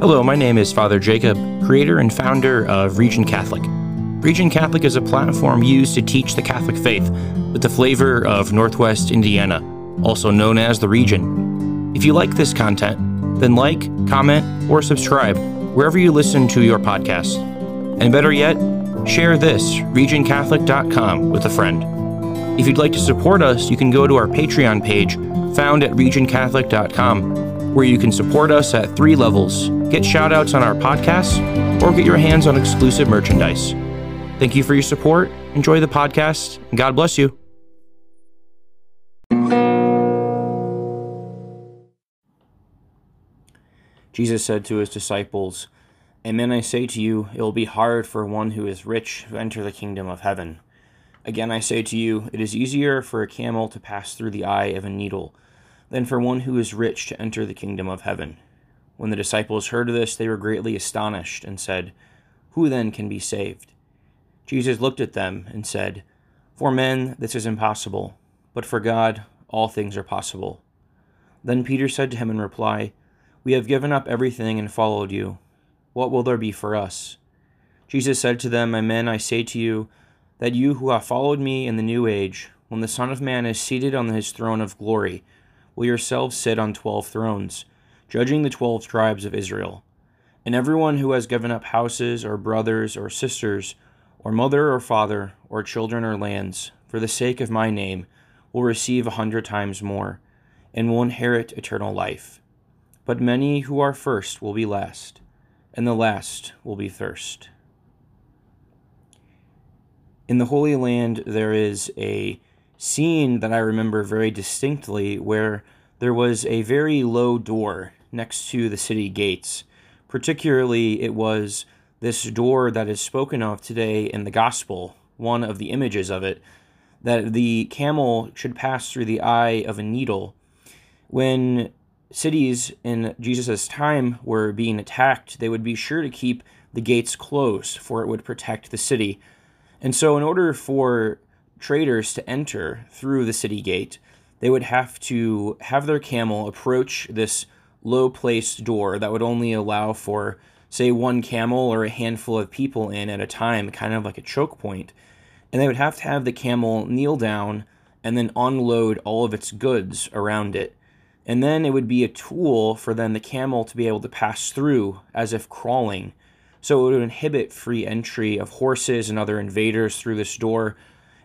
Hello, my name is Father Jacob, creator and founder of Region Catholic. Region Catholic is a platform used to teach the Catholic faith with the flavor of Northwest Indiana, also known as the region. If you like this content, then like, comment, or subscribe wherever you listen to your podcast. And better yet, share this, regioncatholic.com, with a friend. If you'd like to support us, you can go to our Patreon page found at regioncatholic.com, where you can support us at three levels, get shoutouts on our podcasts, or get your hands on exclusive merchandise. Thank you for your support. Enjoy the podcast, and God bless you. Jesus said to his disciples, Amen, I say to you, it will be hard for one who is rich to enter the kingdom of heaven. Again, I say to you, it is easier for a camel to pass through the eye of a needle than for one who is rich to enter the kingdom of heaven. When the disciples heard this, they were greatly astonished and said, Who then can be saved? Jesus looked at them and said, For men this is impossible, but for God all things are possible. Then Peter said to him in reply, We have given up everything and followed you. What will there be for us? Jesus said to them, Amen, I say to you, that you who have followed me in the new age, when the Son of Man is seated on his throne of glory, will yourselves sit on twelve thrones, judging the twelve tribes of Israel. And everyone who has given up houses, or brothers, or sisters, or mother, or father, or children, or lands, for the sake of my name, will receive a hundred times more, and will inherit eternal life. But many who are first will be last, and the last will be first. In the Holy Land, there is a scene that I remember very distinctly where there was a very low door next to the city gates. Particularly, it was this door that is spoken of today in the Gospel, one of the images of it, that the camel should pass through the eye of a needle. When cities in Jesus' time were being attacked, they would be sure to keep the gates closed, for it would protect the city. And so, in order for traders to enter through the city gate, they would have to have their camel approach this low placed door that would only allow for, say, one camel or a handful of people in at a time, kind of like a choke point. And they would have to have the camel kneel down and then unload all of its goods around it. And then it would be a tool for then the camel to be able to pass through as if crawling. So it would inhibit free entry of horses and other invaders through this door.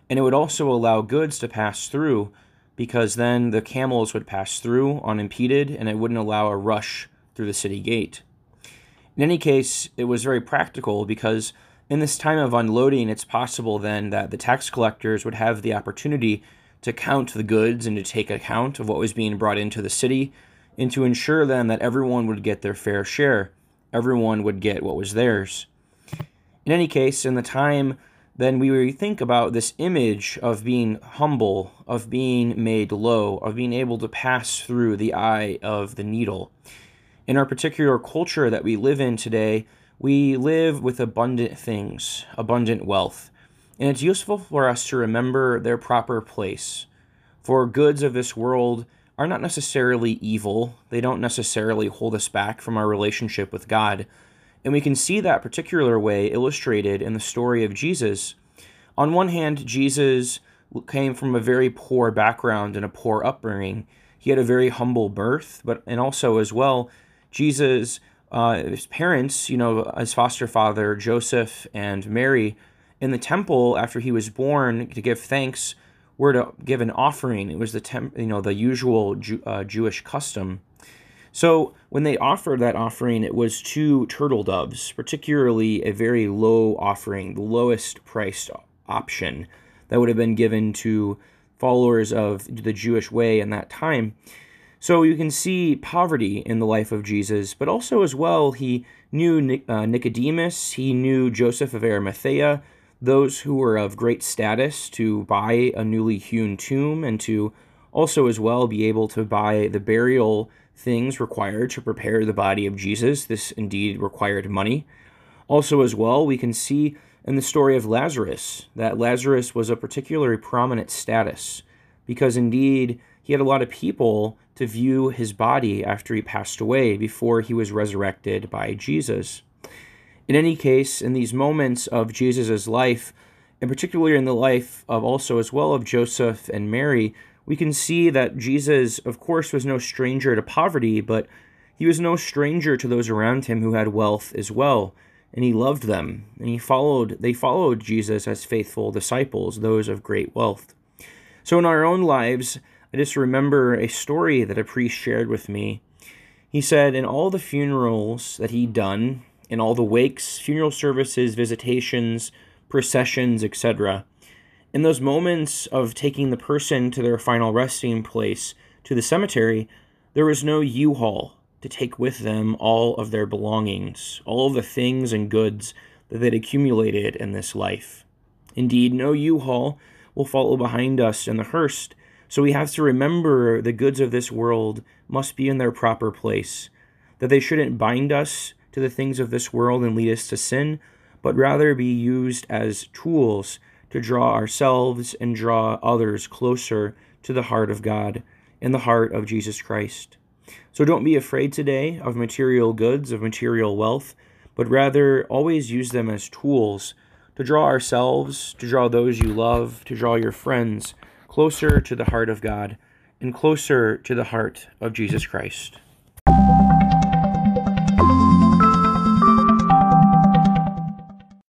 And it would also allow goods to pass through because then the camels would pass through unimpeded and it wouldn't allow a rush through the city gate. In any case, it was very practical because in this time of unloading, it's possible then that the tax collectors would have the opportunity to count the goods and to take account of what was being brought into the city and to ensure then that everyone would get their fair share. Everyone would get what was theirs. In any case, in the time then we think about this image of being humble, of being made low, of being able to pass through the eye of the needle. In our particular culture that we live in today, we live with abundant things, abundant wealth. And it's useful for us to remember their proper place. For goods of this world are not necessarily evil, they don't necessarily hold us back from our relationship with God and we can see that particular way illustrated in the story of Jesus. On one hand, Jesus came from a very poor background and a poor upbringing. He had a very humble birth, but and also as well, Jesus, uh, his parents, you know, his foster father Joseph and Mary, in the temple after he was born to give thanks, were to give an offering. It was the temp, you know, the usual Jew, uh, Jewish custom. So when they offered that offering, it was two turtle doves, particularly a very low offering, the lowest priced option that would have been given to followers of the Jewish way in that time. So you can see poverty in the life of Jesus, but also as well, he knew uh, Nicodemus, he knew Joseph of Arimathea, those who were of great status to buy a newly hewn tomb and to also as well be able to buy the burial things required to prepare the body of Jesus. This indeed required money. Also, as well, we can see in the story of Lazarus that Lazarus was a particularly prominent status because indeed he had a lot of people to view his body after he passed away before he was resurrected by Jesus. In any case, in these moments of Jesus' life, and particularly in the life of also as well of Joseph and Mary, we can see that Jesus, of course, was no stranger to poverty, but he was no stranger to those around him who had wealth as well, and he loved them, and he followed they followed Jesus as faithful disciples, those of great wealth. So in our own lives, I just remember a story that a priest shared with me. He said in all the funerals that he'd done, in all the wakes, funeral services, visitations, processions, etc., in those moments of taking the person to their final resting place, to the cemetery, there was no U Haul to take with them all of their belongings, all of the things and goods that they'd accumulated in this life. Indeed, no U Haul will follow behind us in the hearse so we have to remember the goods of this world must be in their proper place, that they shouldn't bind us to the things of this world and lead us to sin, but rather be used as tools to draw ourselves and draw others closer to the heart of God and the heart of Jesus Christ. So don't be afraid today of material goods, of material wealth, but rather always use them as tools to draw ourselves, to draw those you love, to draw your friends closer to the heart of God and closer to the heart of Jesus Christ.